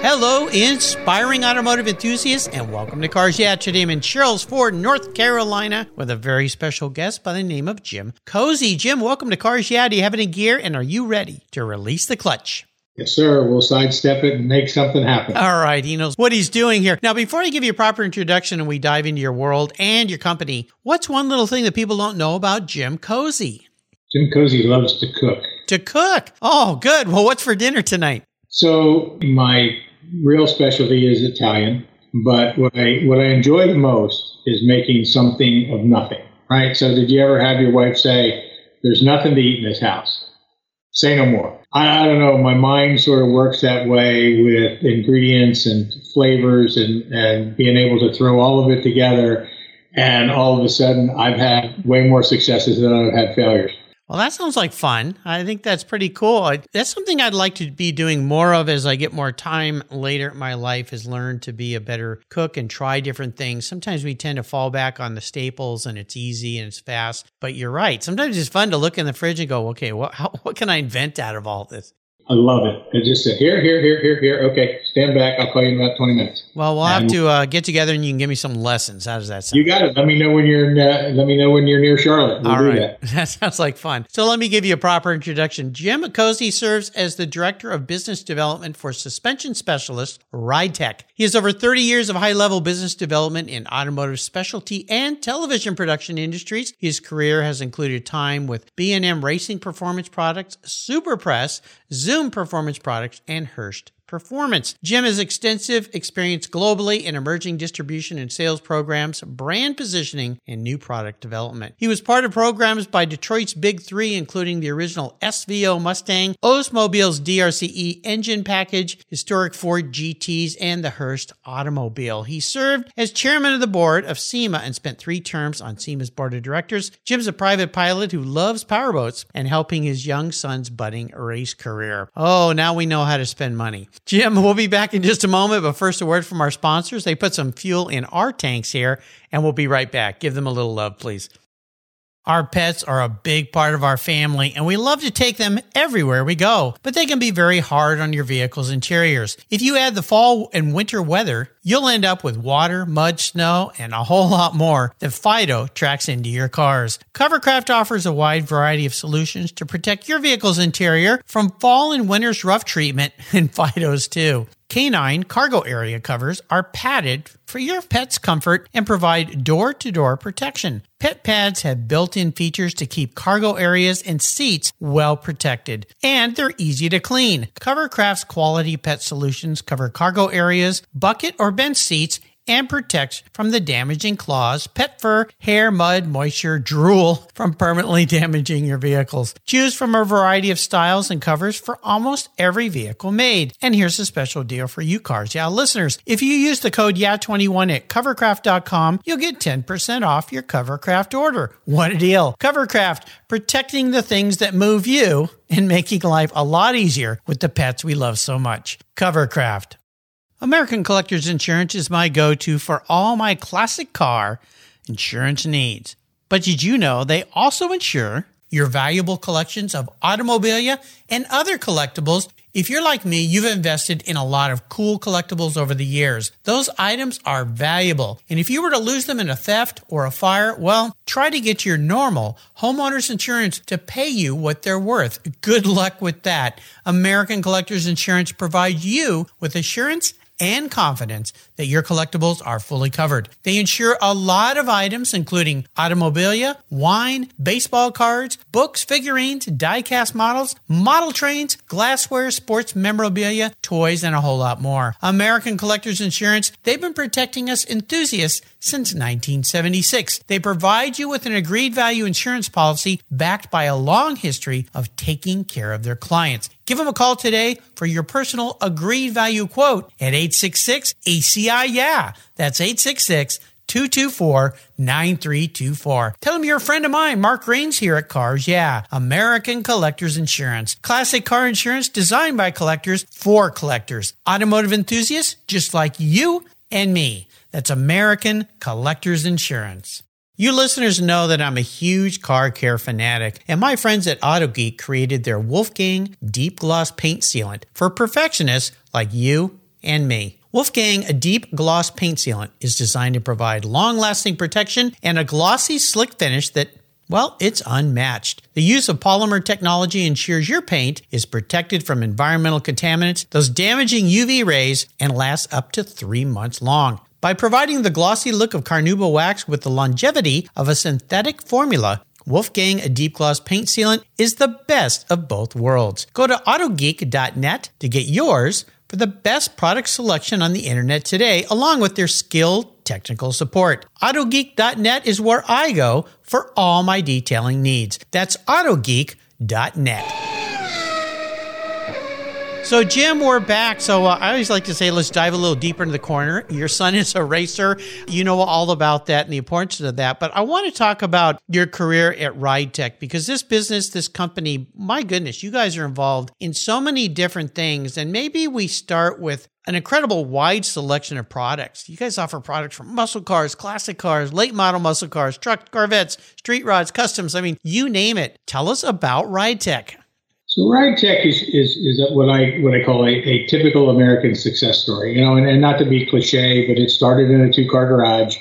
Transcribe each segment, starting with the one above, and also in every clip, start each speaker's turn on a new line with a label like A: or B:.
A: Hello, inspiring automotive enthusiasts, and welcome to Cars Yeah. Today I'm in Sherrills Ford, North Carolina, with a very special guest by the name of Jim Cozy. Jim, welcome to Cars Yeah. Do you have any gear, and are you ready to release the clutch?
B: Yes, sir. We'll sidestep it and make something happen.
A: All right. He knows what he's doing here. Now, before I give you a proper introduction and we dive into your world and your company, what's one little thing that people don't know about Jim Cozy?
B: Jim Cozy loves to cook.
A: To cook. Oh, good. Well, what's for dinner tonight?
B: So, my real specialty is Italian, but what I what I enjoy the most is making something of nothing. Right. So, did you ever have your wife say, "There's nothing to eat in this house"? Say no more. I, I don't know. My mind sort of works that way with ingredients and flavors and and being able to throw all of it together. And all of a sudden, I've had way more successes than I've had failures.
A: Well, that sounds like fun. I think that's pretty cool. That's something I'd like to be doing more of as I get more time later in my life is learn to be a better cook and try different things. Sometimes we tend to fall back on the staples and it's easy and it's fast. But you're right. Sometimes it's fun to look in the fridge and go, okay, what, how, what can I invent out of all this?
B: I love it. I just said, here, here, here, here, here. Okay, stand back. I'll call you in about 20 minutes.
A: Well, we'll have to uh, get together and you can give me some lessons. How does that sound?
B: You got it. Let me know when you're uh, let me know when you're near Charlotte.
A: We'll All right. That. that. sounds like fun. So let me give you a proper introduction. Jim Cozy serves as the Director of Business Development for suspension specialist RideTech. He has over 30 years of high-level business development in automotive specialty and television production industries. His career has included time with B&M Racing Performance Products, Super Press, Zoom Performance Products, and Hurst performance. Jim has extensive experience globally in emerging distribution and sales programs, brand positioning, and new product development. He was part of programs by Detroit's Big Three, including the original SVO Mustang, Oldsmobile's DRCE engine package, historic Ford GTs, and the Hurst automobile. He served as chairman of the board of SEMA and spent three terms on SEMA's board of directors. Jim's a private pilot who loves powerboats and helping his young son's budding race career. Oh, now we know how to spend money. Jim, we'll be back in just a moment, but first a word from our sponsors. They put some fuel in our tanks here, and we'll be right back. Give them a little love, please. Our pets are a big part of our family and we love to take them everywhere we go, but they can be very hard on your vehicle's interiors. If you add the fall and winter weather, you'll end up with water, mud, snow, and a whole lot more that Fido tracks into your cars. Covercraft offers a wide variety of solutions to protect your vehicle's interior from fall and winter's rough treatment, and Fido's too. Canine cargo area covers are padded for your pet's comfort and provide door to door protection. Pet pads have built in features to keep cargo areas and seats well protected, and they're easy to clean. Covercraft's quality pet solutions cover cargo areas, bucket or bench seats, and protects from the damaging claws, pet fur, hair, mud, moisture, drool from permanently damaging your vehicles. Choose from a variety of styles and covers for almost every vehicle made. And here's a special deal for you Cars Yeah listeners. If you use the code YEAH21 at covercraft.com, you'll get 10% off your Covercraft order. What a deal. Covercraft, protecting the things that move you and making life a lot easier with the pets we love so much. Covercraft. American Collectors Insurance is my go to for all my classic car insurance needs. But did you know they also insure your valuable collections of automobilia and other collectibles? If you're like me, you've invested in a lot of cool collectibles over the years. Those items are valuable. And if you were to lose them in a theft or a fire, well, try to get your normal homeowners insurance to pay you what they're worth. Good luck with that. American Collectors Insurance provides you with assurance and confidence that your collectibles are fully covered. They insure a lot of items, including automobilia, wine, baseball cards, books, figurines, die-cast models, model trains, glassware, sports memorabilia, toys, and a whole lot more. American Collectors Insurance, they've been protecting us enthusiasts since 1976. They provide you with an agreed value insurance policy backed by a long history of taking care of their clients. Give them a call today for your personal agreed value quote at 866 ACI Yeah. That's 866 224 9324. Tell them you're a friend of mine, Mark Rains here at Cars Yeah, American Collectors Insurance. Classic car insurance designed by collectors for collectors. Automotive enthusiasts just like you and me. That's American Collectors Insurance. You listeners know that I'm a huge car care fanatic, and my friends at AutoGeek created their Wolfgang Deep Gloss Paint Sealant for perfectionists like you and me. Wolfgang, a deep gloss paint sealant, is designed to provide long lasting protection and a glossy, slick finish that, well, it's unmatched. The use of polymer technology ensures your paint is protected from environmental contaminants, those damaging UV rays, and lasts up to three months long. By providing the glossy look of Carnauba wax with the longevity of a synthetic formula, Wolfgang a deep gloss paint sealant is the best of both worlds. Go to autogeek.net to get yours for the best product selection on the internet today, along with their skilled technical support. Autogeek.net is where I go for all my detailing needs. That's autogeek.net. So, Jim, we're back. So, uh, I always like to say, let's dive a little deeper into the corner. Your son is a racer. You know all about that and the importance of that. But I want to talk about your career at RideTech because this business, this company, my goodness, you guys are involved in so many different things. And maybe we start with an incredible wide selection of products. You guys offer products from muscle cars, classic cars, late model muscle cars, truck, Corvettes, street rods, customs. I mean, you name it. Tell us about RideTech.
B: So RideTech is, is, is what I what I call a, a typical American success story. You know, and, and not to be cliche, but it started in a two car garage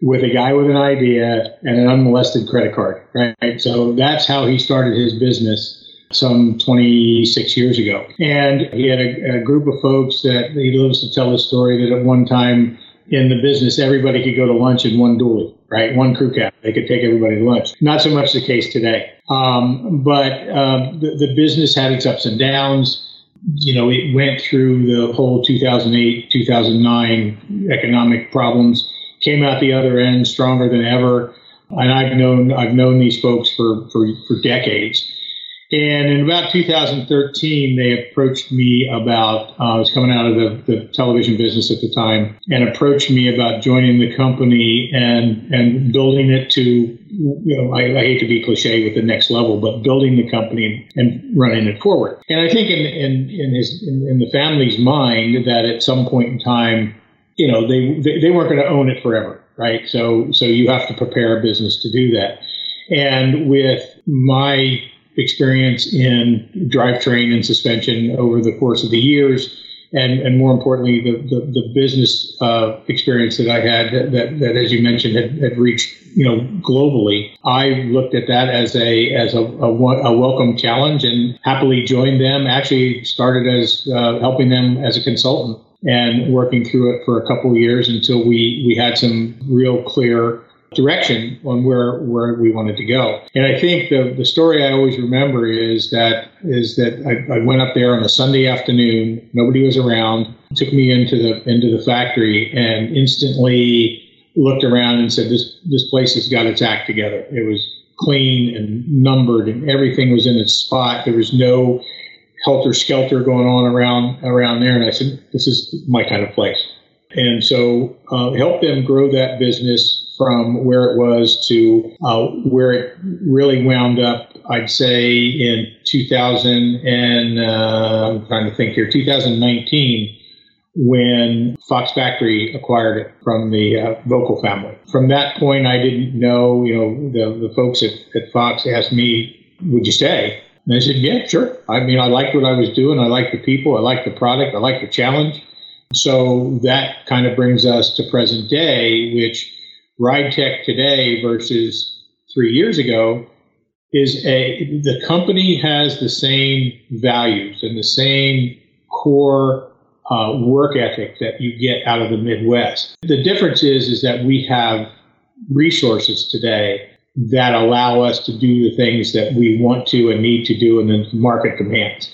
B: with a guy with an idea and an unmolested credit card. Right. So that's how he started his business some 26 years ago. And he had a, a group of folks that he loves to tell the story that at one time in the business, everybody could go to lunch in one dually, right? One crew cab. They could take everybody to lunch. Not so much the case today. Um, but uh, the, the business had its ups and downs. You know, it went through the whole 2008, 2009 economic problems, came out the other end stronger than ever. And I've known I've known these folks for, for, for decades. And in about 2013, they approached me about, uh, I was coming out of the, the television business at the time, and approached me about joining the company and, and building it to, you know, I, I hate to be cliche with the next level, but building the company and running it forward. And I think in, in, in his, in, in the family's mind that at some point in time, you know, they, they, they weren't going to own it forever, right? So, so you have to prepare a business to do that. And with my experience in drivetrain and suspension over the course of the years. And, and more importantly, the, the, the business uh, experience that I had that, that, that, as you mentioned, had, had reached you know globally. I looked at that as a as a, a, a welcome challenge and happily joined them. Actually, started as uh, helping them as a consultant and working through it for a couple of years until we we had some real clear direction on where where we wanted to go. And I think the the story I always remember is that is that I, I went up there on a Sunday afternoon. Nobody was around. Took me into the into the factory and instantly looked around and said, "This this place has got its act together." It was clean and numbered, and everything was in its spot. There was no helter skelter going on around around there. And I said, "This is my kind of place." And so uh, help them grow that business from where it was to uh, where it really wound up, I'd say in 2000 and uh, I'm trying to think here, 2019, when Fox Factory acquired it from the uh, Voelkel family. From that point, I didn't know, you know, the, the folks at, at Fox asked me, would you stay? And I said, yeah, sure. I mean, I liked what I was doing. I liked the people. I liked the product. I liked the challenge. So that kind of brings us to present day, which RideTech today versus three years ago is a the company has the same values and the same core uh, work ethic that you get out of the Midwest. The difference is is that we have resources today that allow us to do the things that we want to and need to do and the market demands.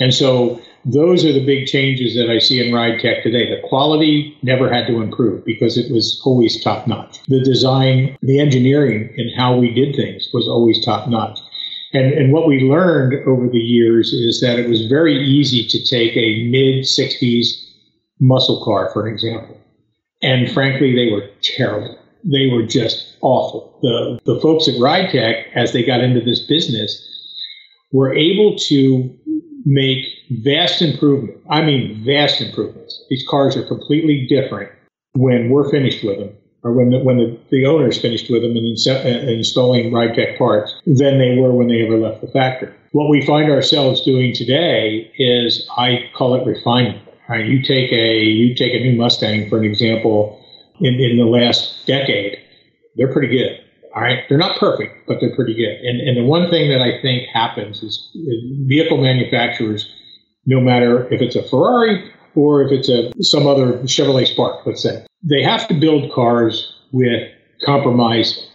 B: And so those are the big changes that I see in RideTech today. The quality never had to improve because it was always top notch. The design, the engineering, and how we did things was always top notch. And, and what we learned over the years is that it was very easy to take a mid 60s muscle car, for an example. And frankly, they were terrible. They were just awful. The, the folks at RideTech, as they got into this business, were able to make vast improvement. I mean, vast improvements. These cars are completely different when we're finished with them or when the, when the, the owner's finished with them and inse- uh, installing RideTech parts than they were when they ever left the factory. What we find ourselves doing today is I call it refinement. Right? You take a you take a new Mustang for an example in, in the last decade, they're pretty good. All right, they're not perfect, but they're pretty good. And and the one thing that I think happens is vehicle manufacturers, no matter if it's a Ferrari or if it's a some other Chevrolet Spark, let's say, they have to build cars with compromise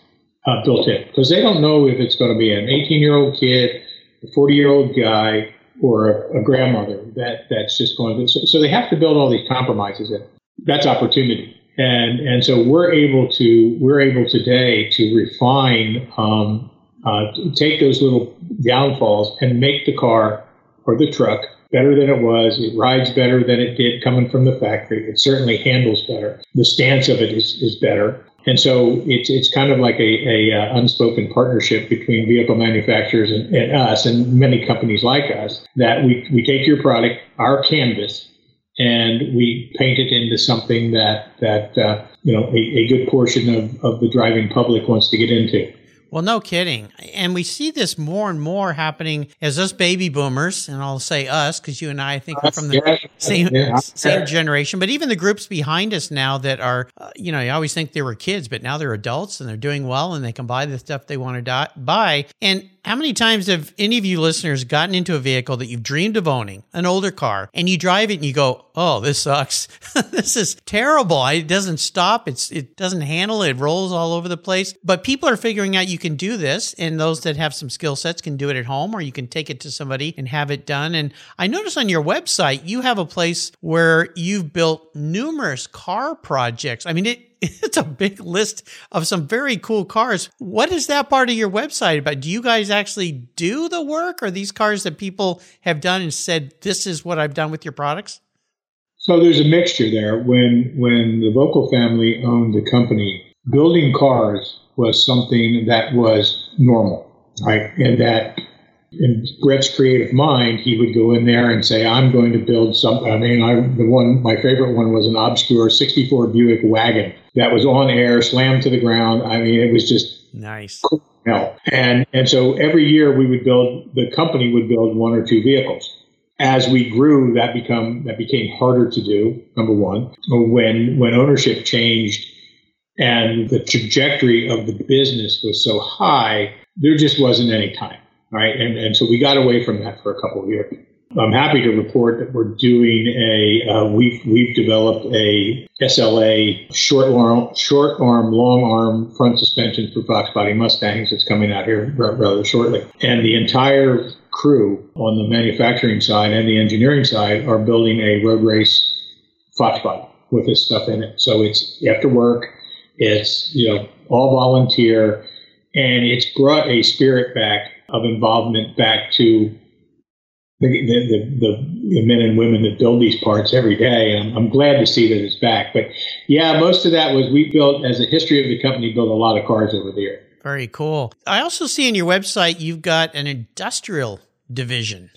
B: uh, built in because they don't know if it's going to be an 18 year old kid, a 40 year old guy, or a, a, grandmother that that's just going to. So, so they have to build all these compromises in. That's opportunity, and and so we're able to we're able today to refine, um, uh, take those little downfalls and make the car or the truck better than it was. It rides better than it did coming from the factory. It certainly handles better. The stance of it is, is better. And so it's, it's kind of like a, a uh, unspoken partnership between vehicle manufacturers and, and, us and many companies like us that we, we take your product, our canvas, and we paint it into something that, that uh, you know, a, a good portion of, of the driving public wants to get into.
A: Well, no kidding. And we see this more and more happening as us baby boomers, and I'll say us because you and I, I think we're from the yeah, same yeah. same generation. But even the groups behind us now that are, uh, you know, you always think they were kids, but now they're adults and they're doing well and they can buy the stuff they want to buy. And how many times have any of you listeners gotten into a vehicle that you've dreamed of owning, an older car, and you drive it and you go, "Oh, this sucks. this is terrible. It doesn't stop. It's it doesn't handle it. Rolls all over the place." But people are figuring out you can do this, and those that have some skill sets can do it at home, or you can take it to somebody and have it done. And I noticed on your website you have a place where you've built numerous car projects. I mean, it it's a big list of some very cool cars. What is that part of your website about? Do you guys actually do the work or these cars that people have done and said, this is what I've done with your products?
B: So there's a mixture there. When when the Voelkel family owned the company, building cars was something that was normal, right? And that in Brett's creative mind, he would go in there and say, "I'm going to build something." I mean, I, the one my favorite one was an obscure '64 Buick wagon that was on air, slammed to the ground. I mean, it was just
A: nice.
B: Cool. And and so every year we would build the company would build one or two vehicles. As we grew, that become that became harder to do. Number one, when when ownership changed and the trajectory of the business was so high, there just wasn't any time right? And, and so we got away from that for a couple of years. I'm happy to report that we're doing a uh, we've we've developed a SLA short arm short arm long arm front suspension for Fox Body Mustangs that's coming out here rather shortly, and the entire crew on the manufacturing side and the engineering side are building a road race Fox Body with this stuff in it. So it's after work, it's you know all volunteer, and it's brought a spirit back of involvement back to the, the, the, the, men and women that build these parts every day. And I'm, I'm, glad to see that it's back. But yeah, most of that was we built, as a history of the company, built a lot of cars over there.
A: Very cool. I also see in your website you've got an industrial division.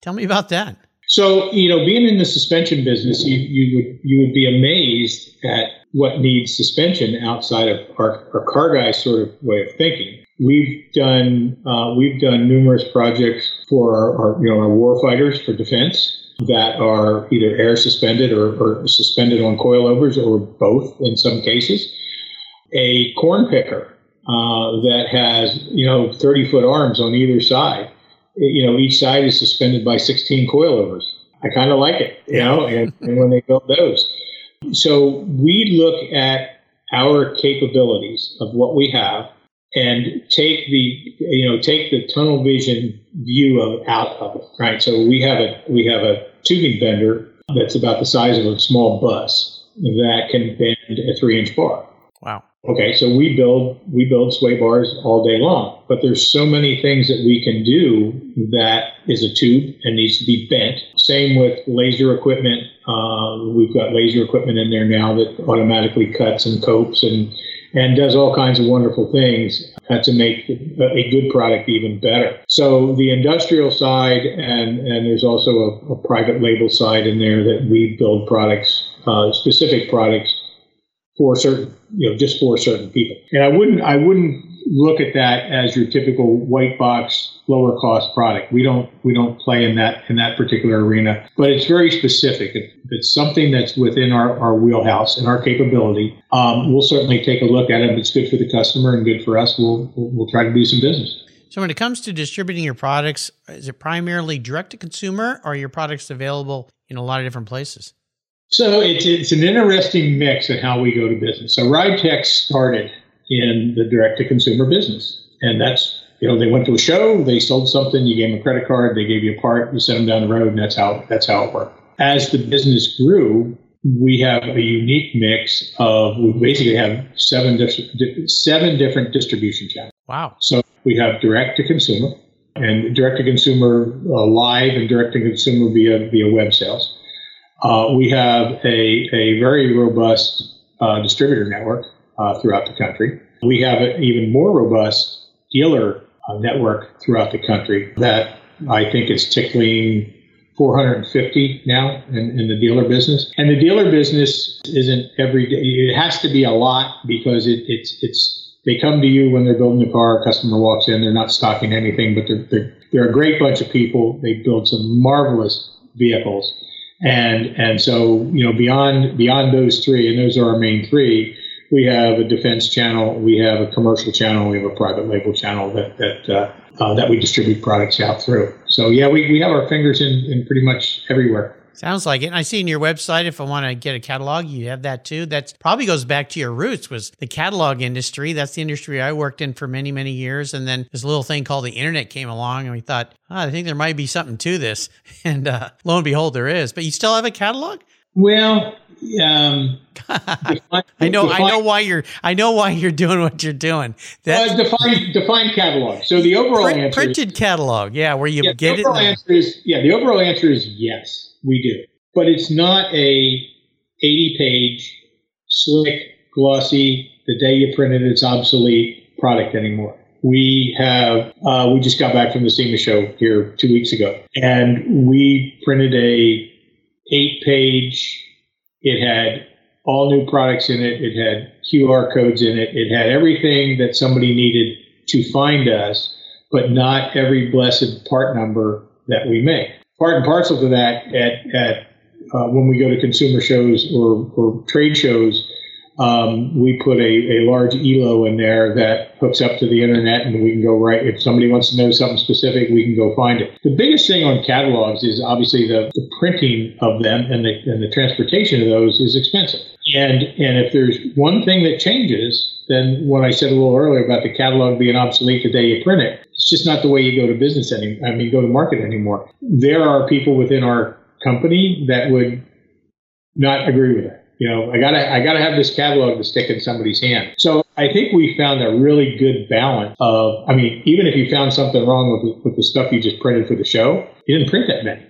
A: Tell me about that.
B: So, you know, being in the suspension business, you, you would you would be amazed at what needs suspension outside of our, our car guy sort of way of thinking. We've done uh, we've done numerous projects for our, our you know our war fighters for defense that are either air suspended or, or suspended on coilovers or both in some cases. A corn picker uh, that has you know 30 foot arms on either side. You know each side is suspended by 16 coilovers. I kind of like it, you know, and, and when they build those. So we look at our capabilities of what we have and take the you know take the tunnel vision view of out of it right so we have a we have a tubing bender that's about the size of a small bus that can bend a three inch bar
A: wow
B: Okay, so we build we build sway bars all day long, but there's so many things that we can do that is a tube and needs to be bent. Same with laser equipment. Uh, we've got laser equipment in there now that automatically cuts and copes and and does all kinds of wonderful things to make a good product even better. So the industrial side, and and there's also a, a private label side in there that we build products, uh, specific products for certain, you know, just for certain people. And I wouldn't, I wouldn't look at that as your typical white box lower cost product. We don't, we don't play in that in that particular arena. But it's very specific. If it's something that's within our, our wheelhouse and our capability, um, we'll certainly take a look at it. If it's good for the customer and good for us, we'll we'll, we'll try to do some business.
A: So, when it comes to distributing your products, is it primarily direct to consumer, or are your products available in a lot of different places?
B: So it's, it's an interesting mix of how we go to business. So RideTech started in the direct to consumer business. And that's, you know, they went to a show, they sold something, you gave them a credit card, they gave you a part, you sent them down the road, and that's how, that's how it worked. As the business grew, we have a unique mix of, we basically have seven, seven different distribution channels.
A: Wow.
B: So we have direct to consumer and direct to consumer uh, live and direct to consumer via, via web sales. Uh, we have a, a very robust uh, distributor network uh, throughout the country. We have an even more robust dealer uh, network throughout the country that I think is tickling 450 now in, in, the dealer business. And the dealer business isn't every day. It has to be a lot because it, it's it's they come to you when they're building a car. A customer walks in, they're not stocking anything, but they're, they're, they're a great bunch of people. They build some marvelous vehicles and and so you know beyond beyond those three, and those are our main three. We have a defense channel, we have a commercial channel, we have a private label channel that that uh, uh, that we distribute products out through. So yeah, we, we have our fingers in, in pretty much everywhere.
A: Sounds like it. And I see in your website, if I want to get a catalog, you have that too. That probably goes back to your roots was the catalog industry. That's the industry I worked in for many, many years. And then this little thing called the internet came along and we thought, oh, I think there might be something to this. And uh, lo and behold, there is. But you still have a catalog?
B: Well, um,
A: I know, define, I know why you're, I know why you're doing what you're doing.
B: That's, uh, define, define catalog. So the overall print, answer
A: printed
B: is,
A: catalog, yeah, where you yeah, get
B: the overall
A: it.
B: Answer is, yeah, the overall answer is yes we do. But it's not a 80 page, slick, glossy, the day you print it, it's obsolete product anymore. We have, uh, we just got back from the SEMA show here two weeks ago, and we printed a eight page, it had all new products in it, it had QR codes in it, it had everything that somebody needed to find us, but not every blessed part number that we make part and parcel to that at, at uh, when we go to consumer shows or, or trade shows, um, we put a, a large ELO in there that hooks up to the internet and we can go right. If somebody wants to know something specific, we can go find it. The biggest thing on catalogs is obviously the, the printing of them and the, and the transportation of those is expensive. And, and if there's one thing that changes, then what I said a little earlier about the catalog being obsolete the day you print it, it's just not the way you go to business anymore. I mean, go to market anymore. There are people within our company that would not agree with that. You know, I gotta, I gotta have this catalog to stick in somebody's hand. So I think we found a really good balance of, I mean, even if you found something wrong with with the stuff you just printed for the show, you didn't print that many.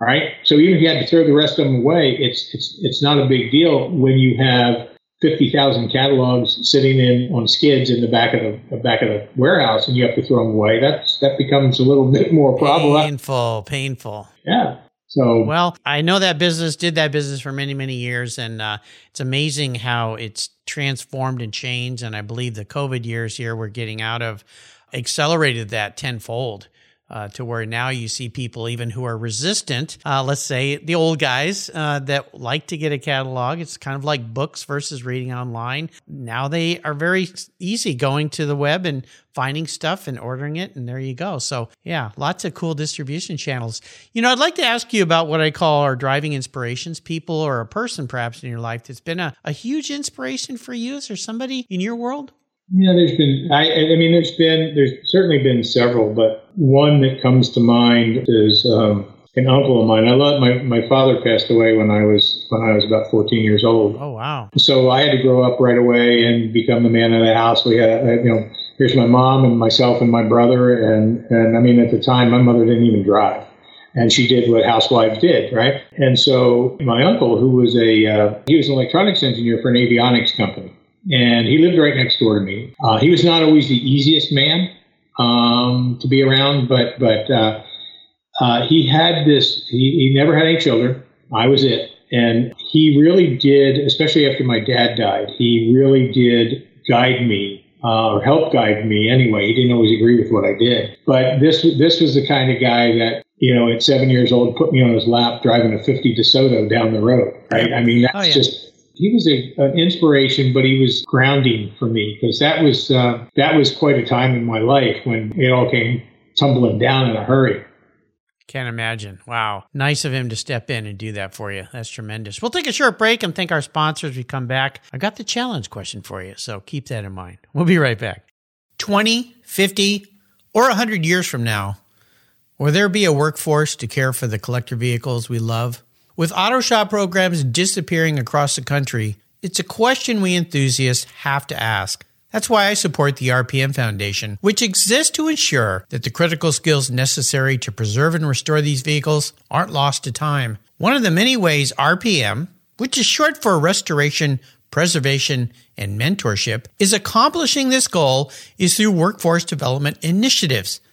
B: All right. So even if you had to throw the rest of them away, it's, it's, it's not a big deal when you have 50,000 catalogs sitting in on skids in the back of the, the, back of the warehouse and you have to throw them away. That's, that becomes a little bit more problem.
A: Painful, painful.
B: Yeah. So,
A: well, I know that business did that business for many, many years, and uh, it's amazing how it's transformed and changed. And I believe the COVID years here we're getting out of accelerated that tenfold uh, to where now you see people even who are resistant, uh, let's say the old guys uh, that like to get a catalog. It's kind of like books versus reading online. Now they are very easy going to the web and finding stuff and ordering it, and there you go. So, yeah, lots of cool distribution channels. You know, I'd like to ask you about what I call our driving inspirations people or a person perhaps in your life that's been a, a huge inspiration for you. Is there somebody in your world?
B: Yeah, there's been. I, I mean, there's been. There's certainly been several, but one that comes to mind is um, an uncle of mine. I love my, my father passed away when I was when I was about 14 years old.
A: Oh wow!
B: So I had to grow up right away and become the man of the house. We had you know here's my mom and myself and my brother and and I mean at the time my mother didn't even drive. And she did what housewives did, right? And so my uncle, who was a uh, he was an electronics engineer for an avionics company, and he lived right next door to me. Uh, he was not always the easiest man um, to be around, but but uh, uh, he had this. He, he never had any children. I was it, and he really did, especially after my dad died. He really did guide me uh, or help guide me anyway. He didn't always agree with what I did, but this this was the kind of guy that you know at seven years old put me on his lap driving a 50 DeSoto down the road. Right? I mean that's oh, yeah. just. He was a, an inspiration, but he was grounding for me because that was uh, that was quite a time in my life when it all came tumbling down in a hurry.
A: Can't imagine. Wow. Nice of him to step in and do that for you. That's tremendous. We'll take a short break and thank our sponsors. We come back. I got the challenge question for you, so keep that in mind. We'll be right back. 20, 50, or 100 years from now, will there be a workforce to care for the collector vehicles we love? With auto shop programs disappearing across the country, it's a question we enthusiasts have to ask. That's why I support the RPM Foundation, which exists to ensure that the critical skills necessary to preserve and restore these vehicles aren't lost to time. One of the many ways RPM, which is short for Restoration, Preservation, and Mentorship, is accomplishing this goal is through workforce development initiatives.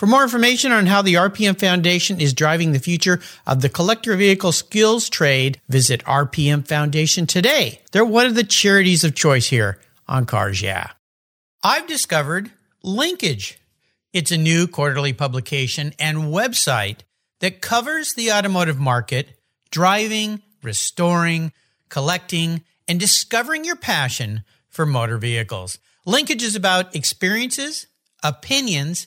A: For more information on how the RPM Foundation is driving the future of the collector vehicle skills trade, visit RPM Foundation today. They're one of the charities of choice here on Cars Yeah. I've discovered Linkage. It's a new quarterly publication and website that covers the automotive market, driving, restoring, collecting, and discovering your passion for motor vehicles. Linkage is about experiences, opinions,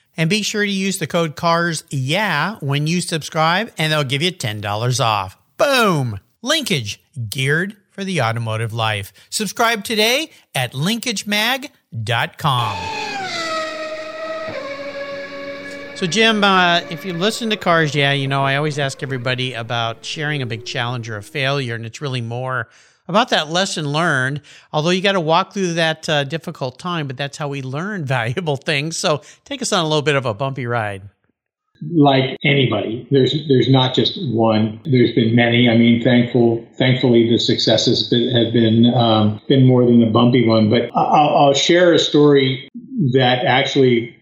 A: And be sure to use the code CARS yeah when you subscribe, and they'll give you $10 off. Boom! Linkage, geared for the automotive life. Subscribe today at linkagemag.com. So, Jim, uh, if you listen to Cars, yeah, you know, I always ask everybody about sharing a big challenge or a failure, and it's really more about that lesson learned. Although you got to walk through that uh, difficult time, but that's how we learn valuable things. So, take us on a little bit of a bumpy ride.
B: Like anybody, there's there's not just one. There's been many. I mean, thankful, thankfully, the successes have been um, been more than the bumpy one. But I'll, I'll share a story that actually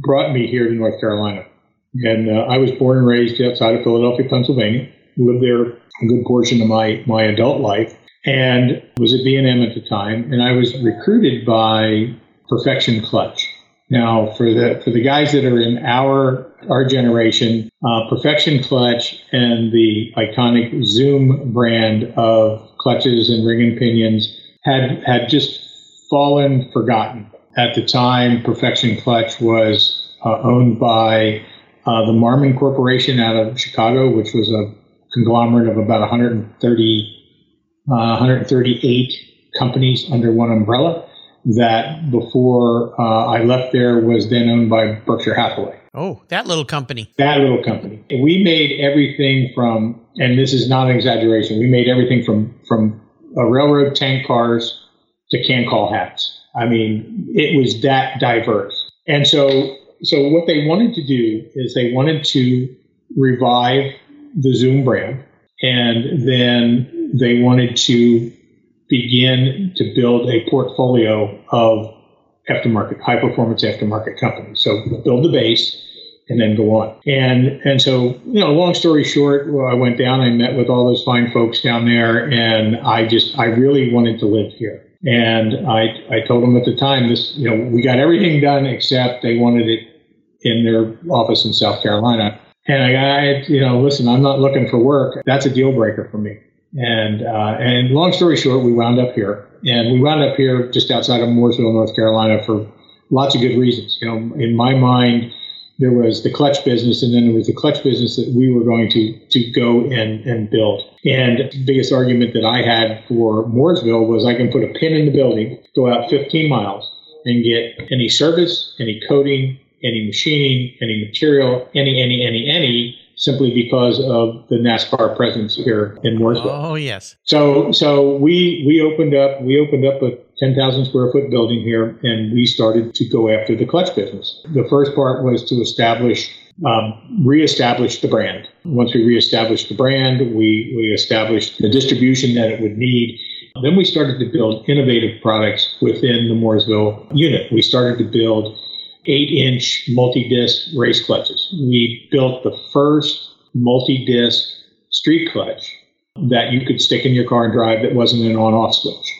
B: brought me here to North Carolina. And uh, I was born and raised outside of Philadelphia, Pennsylvania. Lived there a good portion of my, my adult life and was at B&M at the time. And I was recruited by Perfection Clutch. Now, for the for the guys that are in our our generation, uh, Perfection Clutch and the iconic Zoom brand of clutches and ring and pinions had had just fallen forgotten. At the time, Perfection Clutch was uh, owned by uh, the Marmon Corporation out of Chicago, which was a conglomerate of about 130, uh, 138 companies under one umbrella. That before uh, I left there was then owned by Berkshire Hathaway.
A: Oh, that little company.
B: That little company. We made everything from, and this is not an exaggeration, we made everything from, from a railroad tank cars to Kangol hats. I mean, it was that diverse. And so, so what they wanted to do is they wanted to revive the Zoom brand, and then they wanted to begin to build a portfolio of aftermarket, high performance aftermarket companies. So build the base and then go on. And and so you know, long story short, I went down. I met with all those fine folks down there, and I just I really wanted to live here. And I I told them at the time this you know we got everything done except they wanted it in their office in South Carolina. And I, you know listen, I'm not looking for work. That's a deal breaker for me. And uh, and long story short, we wound up here, and we wound up here just outside of Mooresville, North Carolina, for lots of good reasons. You know, in my mind, there was the clutch business, and then there was the clutch business that we were going to to go and and build. And the biggest argument that I had for Mooresville was I can put a pin in the building, go out 15 miles, and get any service, any coating, any machining, any material, any any any any simply because of the NASCAR presence here in Mooresville.
A: Oh yes.
B: So so we we opened up we opened up a 10,000 square foot building here, and we started to go after the clutch business. The first part was to establish um, reestablish the brand. Once we reestablished the brand, we, we established the distribution that it would need. Then we started to build innovative products within the Mooresville unit. We started to build eight inch multi disc race clutches. We built the first multi disc street clutch that you could stick in your car and drive that wasn't an on off switch.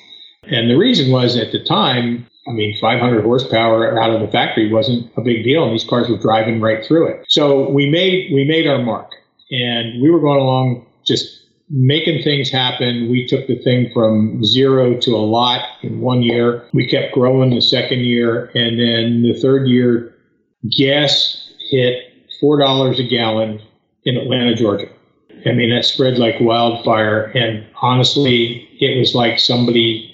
B: And the reason was at the time, I mean, 500 horsepower out of the factory wasn't a big deal, and these cars were driving right through it. So we made we made our mark, and we were going along just making things happen. We took the thing from zero to a lot in one year. We kept growing the second year, and then the third year, gas hit four dollars a gallon in Atlanta, Georgia. I mean, that spread like wildfire, and honestly, it was like somebody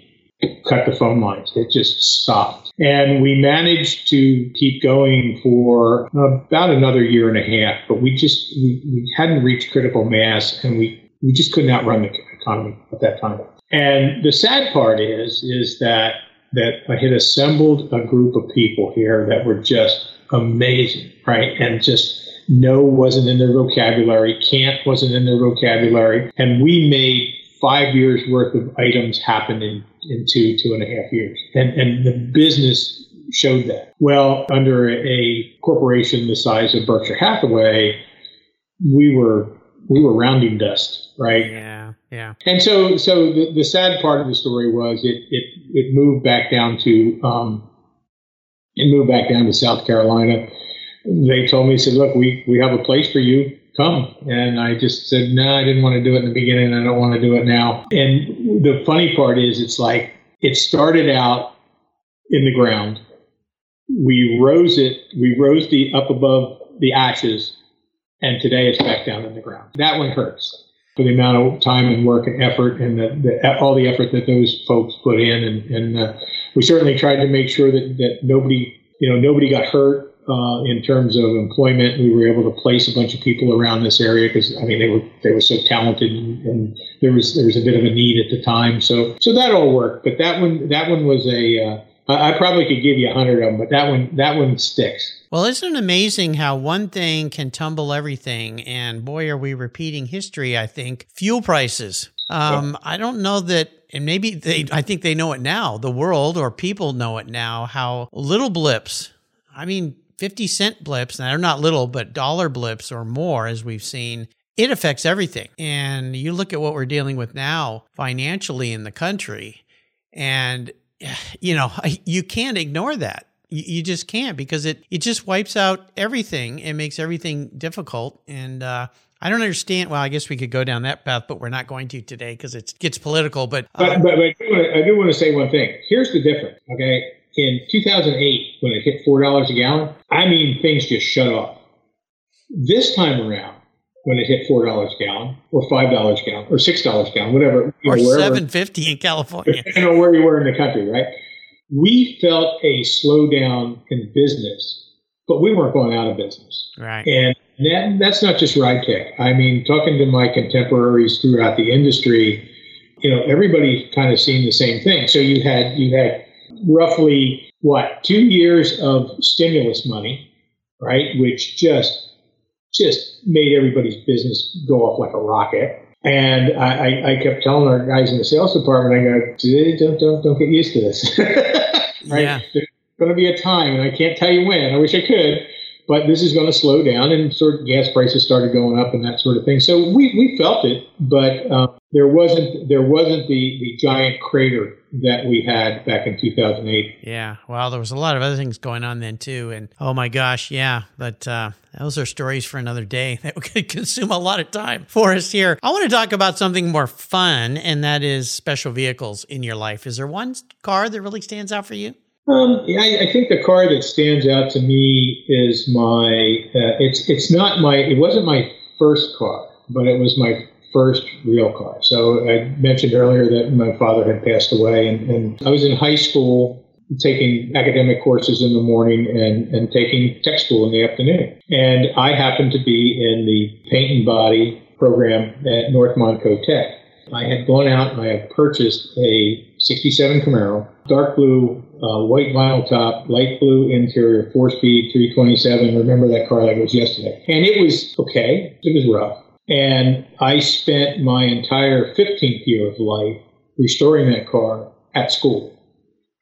B: cut the phone lines. It just stopped. And we managed to keep going for about another year and a half, but we just we, we hadn't reached critical mass and we, we just couldn't outrun the economy at that time. And the sad part is is that that I had assembled a group of people here that were just amazing, right? And just no wasn't in their vocabulary, can't wasn't in their vocabulary, and we made five years worth of items happen in, in two, two and a half years. And, and the business showed that. Well, under a corporation the size of Berkshire Hathaway, we were we were rounding dust, right?
A: Yeah, yeah.
B: And so, so the, the sad part of the story was it it it moved back down to um, it moved back down to South Carolina. They told me, said, look, we we have a place for you come. And I just said, no, I didn't want to do it in the beginning. I don't want to do it now. And the funny part is, it's like it started out in the ground. We rose it, we rose the up above the ashes, and today it's back down in the ground. That one hurts for the amount of time and work and effort and the, the, all the effort that those folks put in. And, and uh, we certainly tried to make sure that, that nobody, you know, nobody got hurt uh, in terms of employment. We were able to place a bunch of people around this area because I mean they were they were so talented and, and, there was there was a bit of a need at the time. So so that all worked. But that one that one was a uh, I, I probably could give you a hundred of them, but that one that one sticks.
A: Well, isn't it amazing how one thing can tumble everything? And boy, are we repeating history, I think. Fuel prices. Um, yeah. I don't know that, and maybe they, I think they know it now, the world or people know it now, how little blips. I mean, 50 cent blips, and they're not little, but dollar blips or more, as we've seen, it affects everything. And you look at what we're dealing with now financially in the country, and you know, you can't ignore that. You just can't because it, it just wipes out everything. It makes everything difficult. And uh, I don't understand. Well, I guess we could go down that path, but we're not going to today because it gets political. But,
B: uh, but, but, but I do want to say one thing. Here's the difference. Okay in 2008, when it hit $4 a gallon, I mean, things just shut off. This time around, when it hit $4 a gallon, or $5 a gallon, or $6 a gallon, whatever.
A: Or know, 750 in California.
B: Depending on where you were in the country, right? We felt a slowdown in business, but we weren't going out of business.
A: Right.
B: And that, that's not just RideTech. I mean, talking to my contemporaries throughout the industry, you know, everybody kind of seen the same thing. So you had you had roughly what two years of stimulus money, right? Which just just made everybody's business go off like a rocket. And I, I, kept telling our guys in the sales department, I go, don't don't don't get used to this, right? Yeah. going to be a time, and I can't tell you when. I wish I could, but this is going to slow down, and sort of gas prices started going up and that sort of thing. So we, we felt it, but um, there wasn't there wasn't the the giant crater that we had back in 2008.
A: Yeah, well, there was a lot of other things going on then too, and oh my gosh, yeah. But uh, those are stories for another day that could consume a lot of time for us here. I want to talk about something more fun, and that is special vehicles in your life. Is there one car that really stands out for you?
B: Um, I, I, think the car that stands out to me is my. Uh, it's it's not my. It wasn't my first car, but it was my first real car. So I mentioned earlier that my father had passed away, and, and I was in high school taking academic courses in the morning and, and taking tech school in the afternoon. And I happened to be in the paint and body program at North Montco Tech. I had gone out and I had purchased a 67 Camaro, dark blue, uh, white vinyl top, light blue interior, four speed, 327. Remember that car like it was yesterday. And it was okay. It was rough. And I spent my entire 15th year of life restoring that car at school.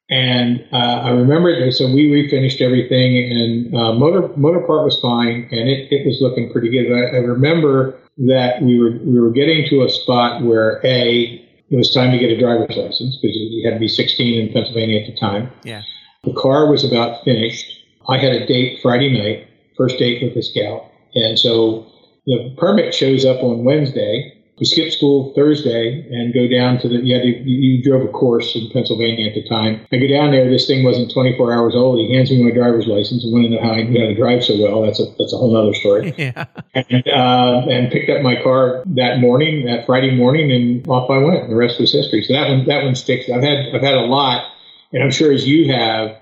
B: And uh, I remember, it so we refinished everything, and uh, motor motor part was fine, and it, it was looking pretty good. I, I remember that we were we were getting to a spot where a it was time to get a driver's license because you had to be 16 in Pennsylvania at the time.
A: Yeah.
B: The car was about finished. I had a date Friday night, first date with this gal, and so the permit shows up on Wednesday. We skip school Thursday and go down to the, you, you drove a course in Pennsylvania at the time. I go down there, this thing wasn't 24 hours old. He hands me my driver's license and wanted to know how I knew how to drive so well. That's a, that's a whole other story.
A: Yeah.
B: And, uh, and picked up my car that morning, that Friday morning, and off I went. The rest was history. So that one, that one sticks. I've had, I've had a lot, and I'm sure as you have,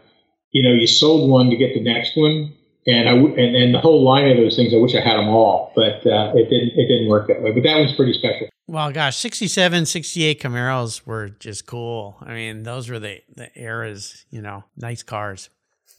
B: you know, you sold one to get the next one and I and, and the whole line of those things, I wish I had them all, but uh, it didn't it didn't work that way. But that one's pretty special.
A: Well, gosh, 67, 68 Camaros were just cool. I mean, those were the the eras, you know, nice cars.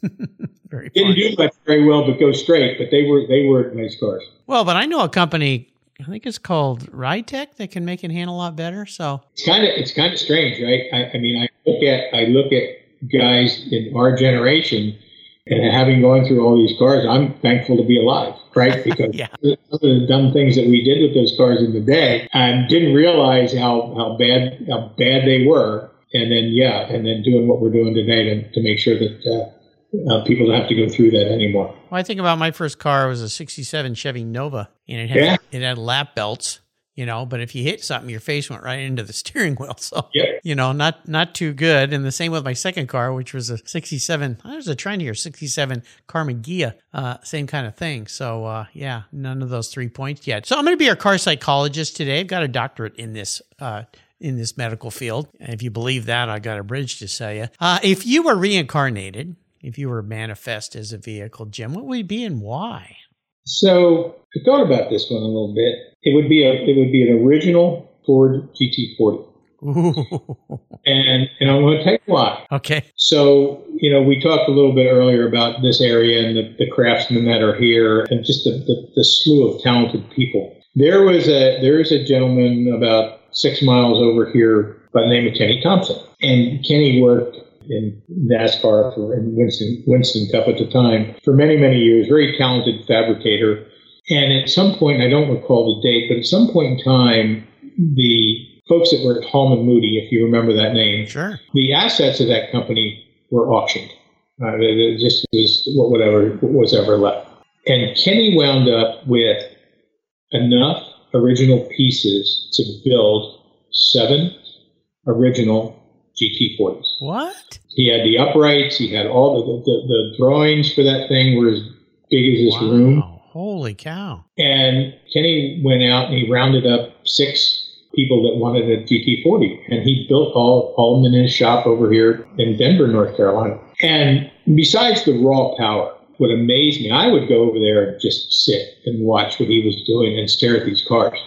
B: very didn't do much very well, but go straight. But they were they were nice cars.
A: Well, but I know a company. I think it's called RideTech that can make it handle a lot better. So
B: it's kind of it's kind of strange, right? I, I mean, I look at I look at guys in our generation and having gone through all these cars, I'm thankful to be alive, right? Because
A: yeah.
B: some of the dumb things that we did with those cars in the day, I didn't realize how, how bad how bad they were. And then yeah, and then doing what we're doing today to, to make sure that uh, uh, people don't have to go through that anymore.
A: Well, I think about my first car was a '67 Chevy Nova, and it had
B: Yeah.
A: it had lap belts, you know. But if you hit something, your face went right into the steering wheel. So you know, not not too good. And the same with my second car, which was a '67. I was a trying to hear '67 Karmann Ghia, uh, same kind of thing. So uh, yeah, none of those three points yet. So I'm going to be our car psychologist today. I've got a doctorate in this. Uh, in this medical field. And if you believe that, I got a bridge to sell you. Uh, if you were reincarnated, if you were manifest as a vehicle, Jim, what would it be and why?
B: So I thought about this one a little bit. It would be a it would be an original Ford GT40, and and I'm going to tell you why.
A: okay.
B: So, you know, we talked a little bit earlier about this area and the, the craftsmen that are here and just the, the, the slew of talented people. There was a there is a gentleman about six miles over here by the name of Kenny Thompson. And Kenny worked in NASCAR for in Winston Winston Cup at the time for many, many years, very talented fabricator. And at some point, I don't recall the date, but at some point in time, the folks that were at Holman Moody, if you remember that name,
A: Sure.
B: the assets of that company were auctioned. Uh, it it just was whatever was ever left. And Kenny wound up with enough original pieces to build seven original GT40s.
A: What?
B: He had the uprights. He had all the, the, the drawings for that thing were as big as this room.
A: Holy cow.
B: And Kenny went out and he rounded up six people that wanted a GT40, and he built all all of them in his shop over here in Denver, North Carolina. And besides the raw power, what amazed me, I would go over there and just sit and watch what he was doing and stare at these cars.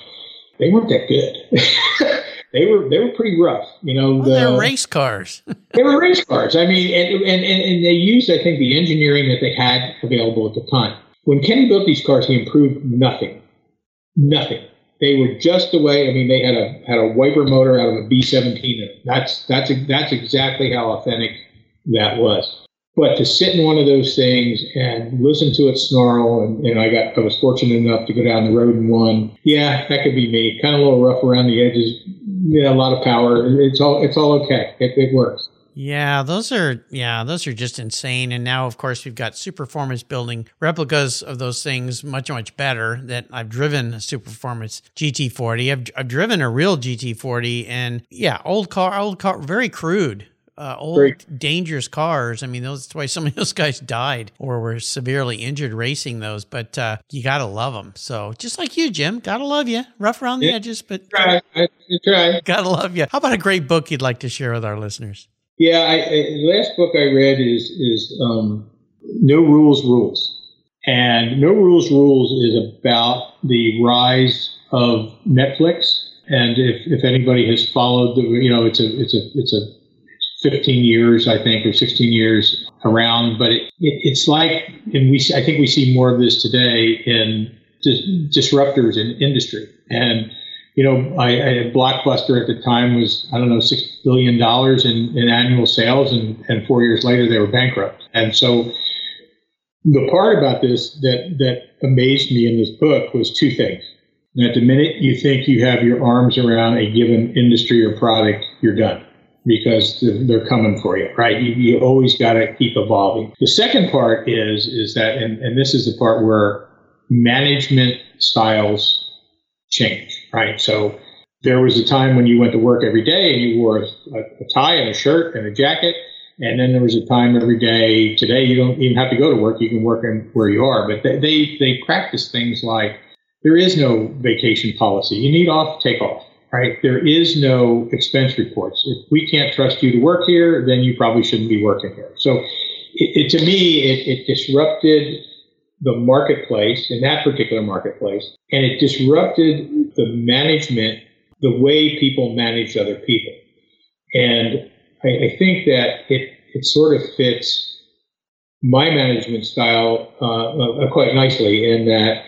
B: They weren't that good. they were they were pretty rough, you know.
A: Well,
B: the-
A: they're race cars.
B: they were race cars. I mean, and, and, and, and they used, I think, the engineering that they had available at the time. When Kenny built these cars, he improved nothing. Nothing. They were just the way. I mean, they had a had a wiper motor out of a B seventeen. That's that's that's exactly how authentic that was. But to sit in one of those things and listen to it snarl, and, and I got I was fortunate enough to go down the road in one. Yeah, that could be me. Kind of a little rough around the edges. Yeah, a lot of power. It's all it's all okay. It, it works.
A: Yeah, those are yeah, those are just insane. And now, of course, we've got super performance building replicas of those things, much much better. That I've driven a super performance GT40. I've I've driven a real GT40, and yeah, old car, old car, very crude uh, old Great. dangerous cars. I mean, those, that's why some of those guys died or were severely injured racing those. But uh, you gotta love them. So just like you, Jim, gotta love you. Rough around the yeah. edges, but
B: try. try.
A: Gotta love you. How about a great book you'd like to share with our listeners?
B: Yeah, I, I, the last book I read is is um, No Rules Rules, and No Rules Rules is about the rise of Netflix. And if, if anybody has followed the, you know, it's a it's a it's a 15 years, I think, or 16 years around. But it, it, it's like, and we, I think we see more of this today in dis- disruptors in industry. And, you know, I, I Blockbuster at the time was, I don't know, $6 billion in, in annual sales. And, and four years later, they were bankrupt. And so the part about this that, that amazed me in this book was two things. That the minute you think you have your arms around a given industry or product, you're done because they're coming for you, right? You, you always got to keep evolving. The second part is is that, and, and this is the part where management styles change, right? So there was a time when you went to work every day and you wore a, a tie and a shirt and a jacket. And then there was a time every day. Today, you don't even have to go to work; you can work in where you are. But they they, they practice things like there is no vacation policy. You need off, take off right? There is no expense reports. If we can't trust you to work here, then you probably shouldn't be working here. So it, it, to me, it, it disrupted the marketplace in that particular marketplace, and it disrupted the management, the way people manage other people. And I, I think that it, it sort of fits my management style uh, uh, quite nicely in that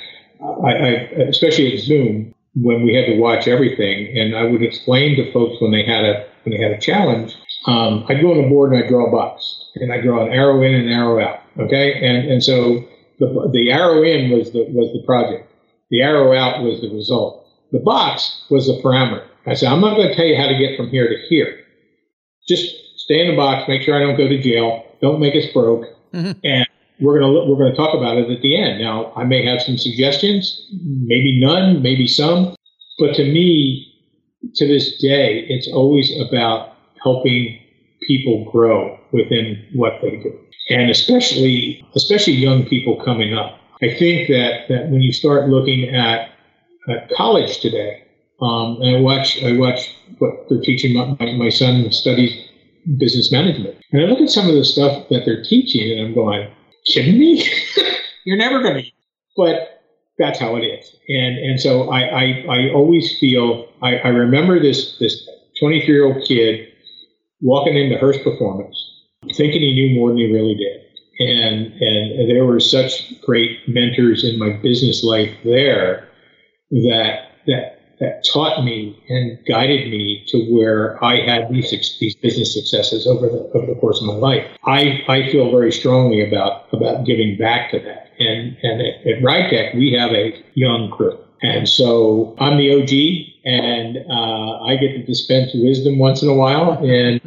B: I, I, especially at Zoom, when we had to watch everything, and I would explain to folks when they had a when they had a challenge, um, I'd go on the board and I'd draw a box, and I'd draw an arrow in and an arrow out. Okay, and and so the the arrow in was the was the project, the arrow out was the result. The box was the parameter. I said, I'm not going to tell you how to get from here to here. Just stay in the box, make sure I don't go to jail, don't make us broke, mm-hmm. and we're going to we're going to talk about it at the end. Now, I may have some suggestions, maybe none, maybe some, but to me, to this day, it's always about helping people grow within what they do, and especially especially young people coming up. I think that that when you start looking at, at college today, um, and I watch I watch what they're teaching. My, my son studies business management, and I look at some of the stuff that they're teaching, and I'm going kidding me? You're never going to. But that's how it is. And and so I I, I always feel I, I remember this this 23 year old kid walking into Hurst Performance, thinking he knew more than he really did. And and there were such great mentors in my business life there that that that taught me and guided me to where I had these these business successes over the over the course of my life. I, I feel very strongly about about giving back to that. And and at, at we have a young crew, and so I'm the OG, and uh, I get to dispense wisdom once in a while, and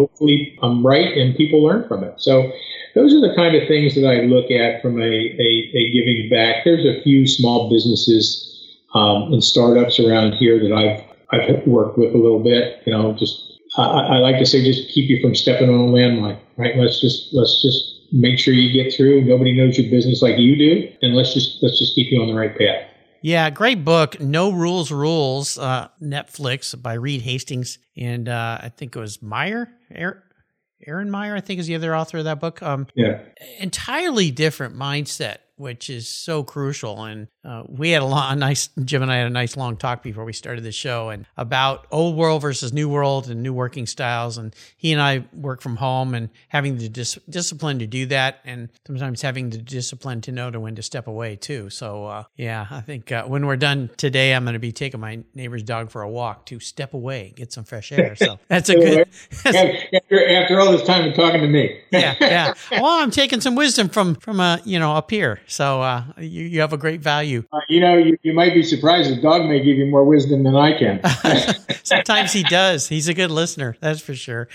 B: hopefully I'm right and people learn from it. So. Those are the kind of things that I look at from a, a, a giving back. There's a few small businesses um, in startups around here that I've I've worked with a little bit. You know, just I, I like to say, just keep you from stepping on a landmine. Right? Let's just let's just make sure you get through. Nobody knows your business like you do, and let's just let's just keep you on the right path.
A: Yeah, great book. No Rules Rules, uh, Netflix by Reed Hastings. And uh, I think it was Meyer, Erin Meyer, I think is the other author of that book. Um,
B: yeah.
A: Entirely different mindset which is so crucial. And uh, we had a, long, a nice, Jim and I had a nice long talk before we started the show and about old world versus new world and new working styles. And he and I work from home and having the dis- discipline to do that, and sometimes having the discipline to know to when to step away too. So uh, yeah, I think uh, when we're done today, I'm going to be taking my neighbor's dog for a walk to step away, get some fresh air. So that's a good.
B: after, after all this time of talking to me.
A: yeah, yeah. Well, I'm taking some wisdom from from uh, you know up here. So uh, you you have a great value.
B: Uh, you know, you, you might be surprised. The dog may give you more wisdom than I can.
A: Sometimes he does. He's a good listener, that's for sure.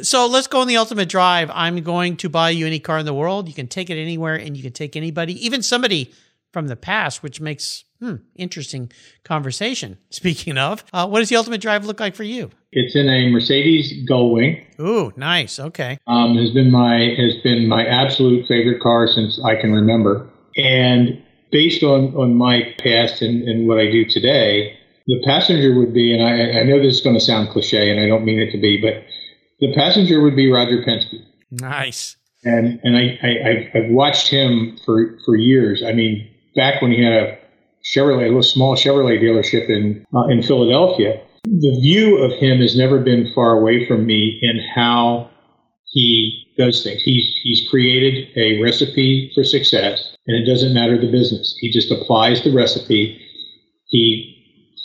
A: So let's go on the ultimate drive. I'm going to buy you any car in the world. You can take it anywhere, and you can take anybody, even somebody from the past, which makes hmm, interesting conversation. Speaking of, uh, what does the ultimate drive look like for you?
B: It's in a Mercedes Gullwing.
A: Ooh, nice. Okay.
B: Um, has been my has been my absolute favorite car since I can remember. And based on on my past and, and what I do today, the passenger would be, and I, I know this is going to sound cliche, and I don't mean it to be, but the passenger would be Roger Penske.
A: Nice.
B: And and I, I I've watched him for for years. I mean, back when he had a Chevrolet, a little small Chevrolet dealership in uh, in Philadelphia, the view of him has never been far away from me in how he does things. He's he's created a recipe for success, and it doesn't matter the business. He just applies the recipe. He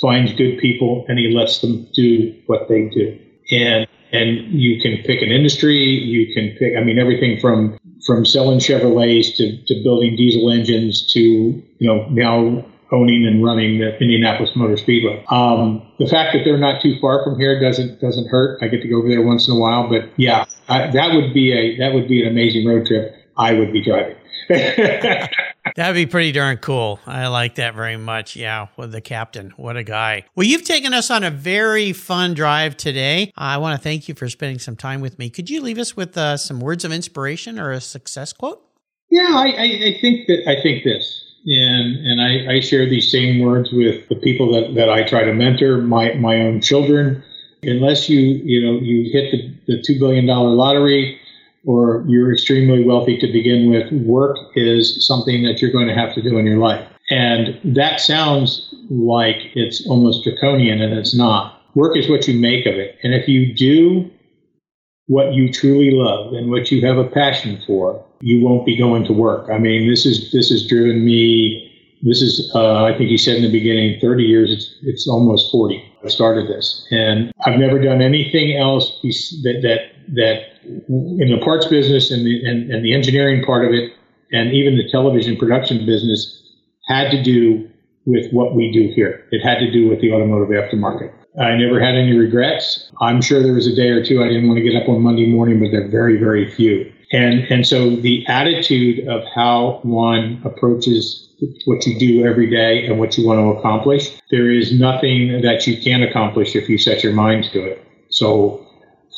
B: finds good people and he lets them do what they do. And and you can pick an industry. You can pick. I mean, everything from from selling Chevrolets to, to building diesel engines to you know now owning and running the Indianapolis Motor Speedway. Um, the fact that they're not too far from here doesn't doesn't hurt. I get to go over there once in a while, but yeah, I, that would be a that would be an amazing road trip. I would be driving.
A: That'd be pretty darn cool. I like that very much. Yeah, with the captain. What a guy. Well, you've taken us on a very fun drive today. I want to thank you for spending some time with me. Could you leave us with uh, some words of inspiration or a success quote?
B: Yeah, I, I, I think that I think this and and I, I, share these same words with the people that, that I try to mentor, my my own children. Unless you you know you hit the, the two billion dollar lottery or you're extremely wealthy to begin with, work is something that you're going to have to do in your life. And that sounds like it's almost draconian, and it's not. Work is what you make of it. And if you do what you truly love and what you have a passion for, you won't be going to work. I mean, this is this has driven me. This is, uh, I think you said in the beginning, 30 years. It's it's almost 40. I started this, and I've never done anything else that that that in the parts business and the and, and the engineering part of it, and even the television production business had to do with what we do here. It had to do with the automotive aftermarket. I never had any regrets. I'm sure there was a day or two I didn't want to get up on Monday morning, but they're very, very few. And and so the attitude of how one approaches what you do every day and what you want to accomplish, there is nothing that you can accomplish if you set your mind to it. So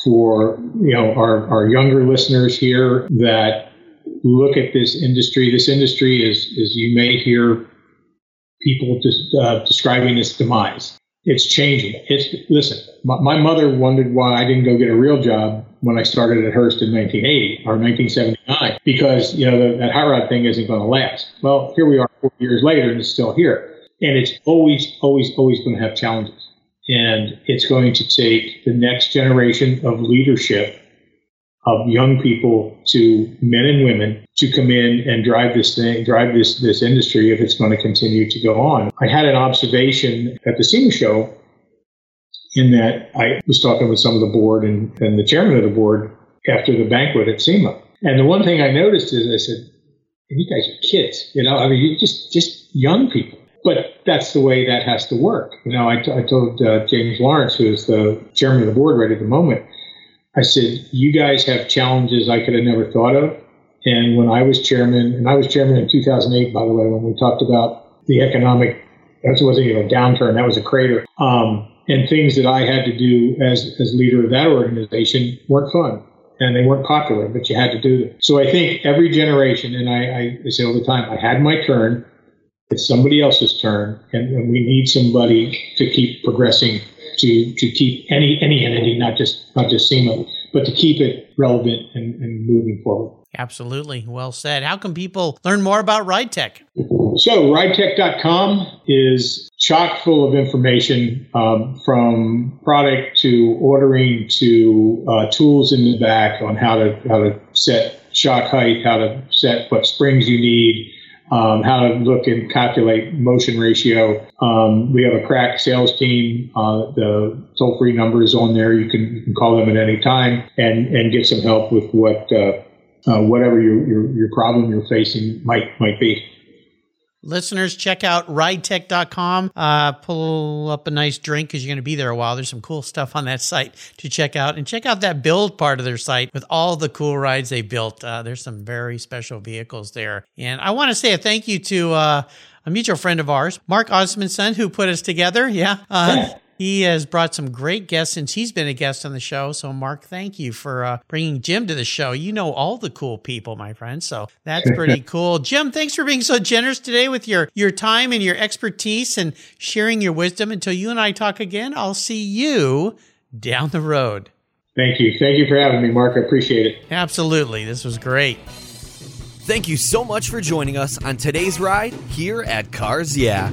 B: for you know our, our younger listeners here that look at this industry, this industry is, is you may hear people just, uh, describing its demise it's changing. It's listen. My, my, mother wondered why I didn't go get a real job when I started at Hurst in 1980 or 1979 because you know the, that hot rod thing isn't going to last. Well, here we are, four years later, and it's still here. And it's always, always, always going to have challenges. And it's going to take the next generation of leadership of young people to men and women to come in and drive this thing, drive this this industry if it's going to continue to go on. I had an observation at the SEMA show in that I was talking with some of the board and, and the chairman of the board after the banquet at SEMA. And the one thing I noticed is I said, you guys are kids, you know, I mean, you just, just young people. But that's the way that has to work. You know, I, t- I told uh, James Lawrence, who is the chairman of the board right at the moment, I said, you guys have challenges I could have never thought of. And when I was chairman, and I was chairman in 2008, by the way, when we talked about the economic, that wasn't even a downturn, that was a crater. Um, and things that I had to do as, as leader of that organization weren't fun and they weren't popular, but you had to do them. So I think every generation, and I, I say all the time, I had my turn. It's somebody else's turn, and, and we need somebody to keep progressing to to keep any any entity, not just not just SEMA, but to keep it relevant and, and moving forward.
A: Absolutely. Well said. How can people learn more about RideTech?
B: So, ridetech.com is chock full of information um, from product to ordering to uh, tools in the back on how to how to set shock height, how to set what springs you need, um, how to look and calculate motion ratio. Um, we have a crack sales team. Uh, the toll free number is on there. You can, you can call them at any time and, and get some help with what uh, uh, whatever your, your, your problem you're facing might might be.
A: Listeners, check out ridetech.com. Uh, pull up a nice drink because you're going to be there a while. There's some cool stuff on that site to check out. And check out that build part of their site with all the cool rides they built. Uh, there's some very special vehicles there. And I want to say a thank you to uh, a mutual friend of ours, Mark Osmondson, who put us together. Yeah. Uh, he has brought some great guests since he's been a guest on the show. So, Mark, thank you for uh, bringing Jim to the show. You know all the cool people, my friend. So that's pretty cool. Jim, thanks for being so generous today with your your time and your expertise and sharing your wisdom. Until you and I talk again, I'll see you down the road.
B: Thank you. Thank you for having me, Mark. I appreciate it.
A: Absolutely. This was great.
C: Thank you so much for joining us on today's ride here at Cars Yeah.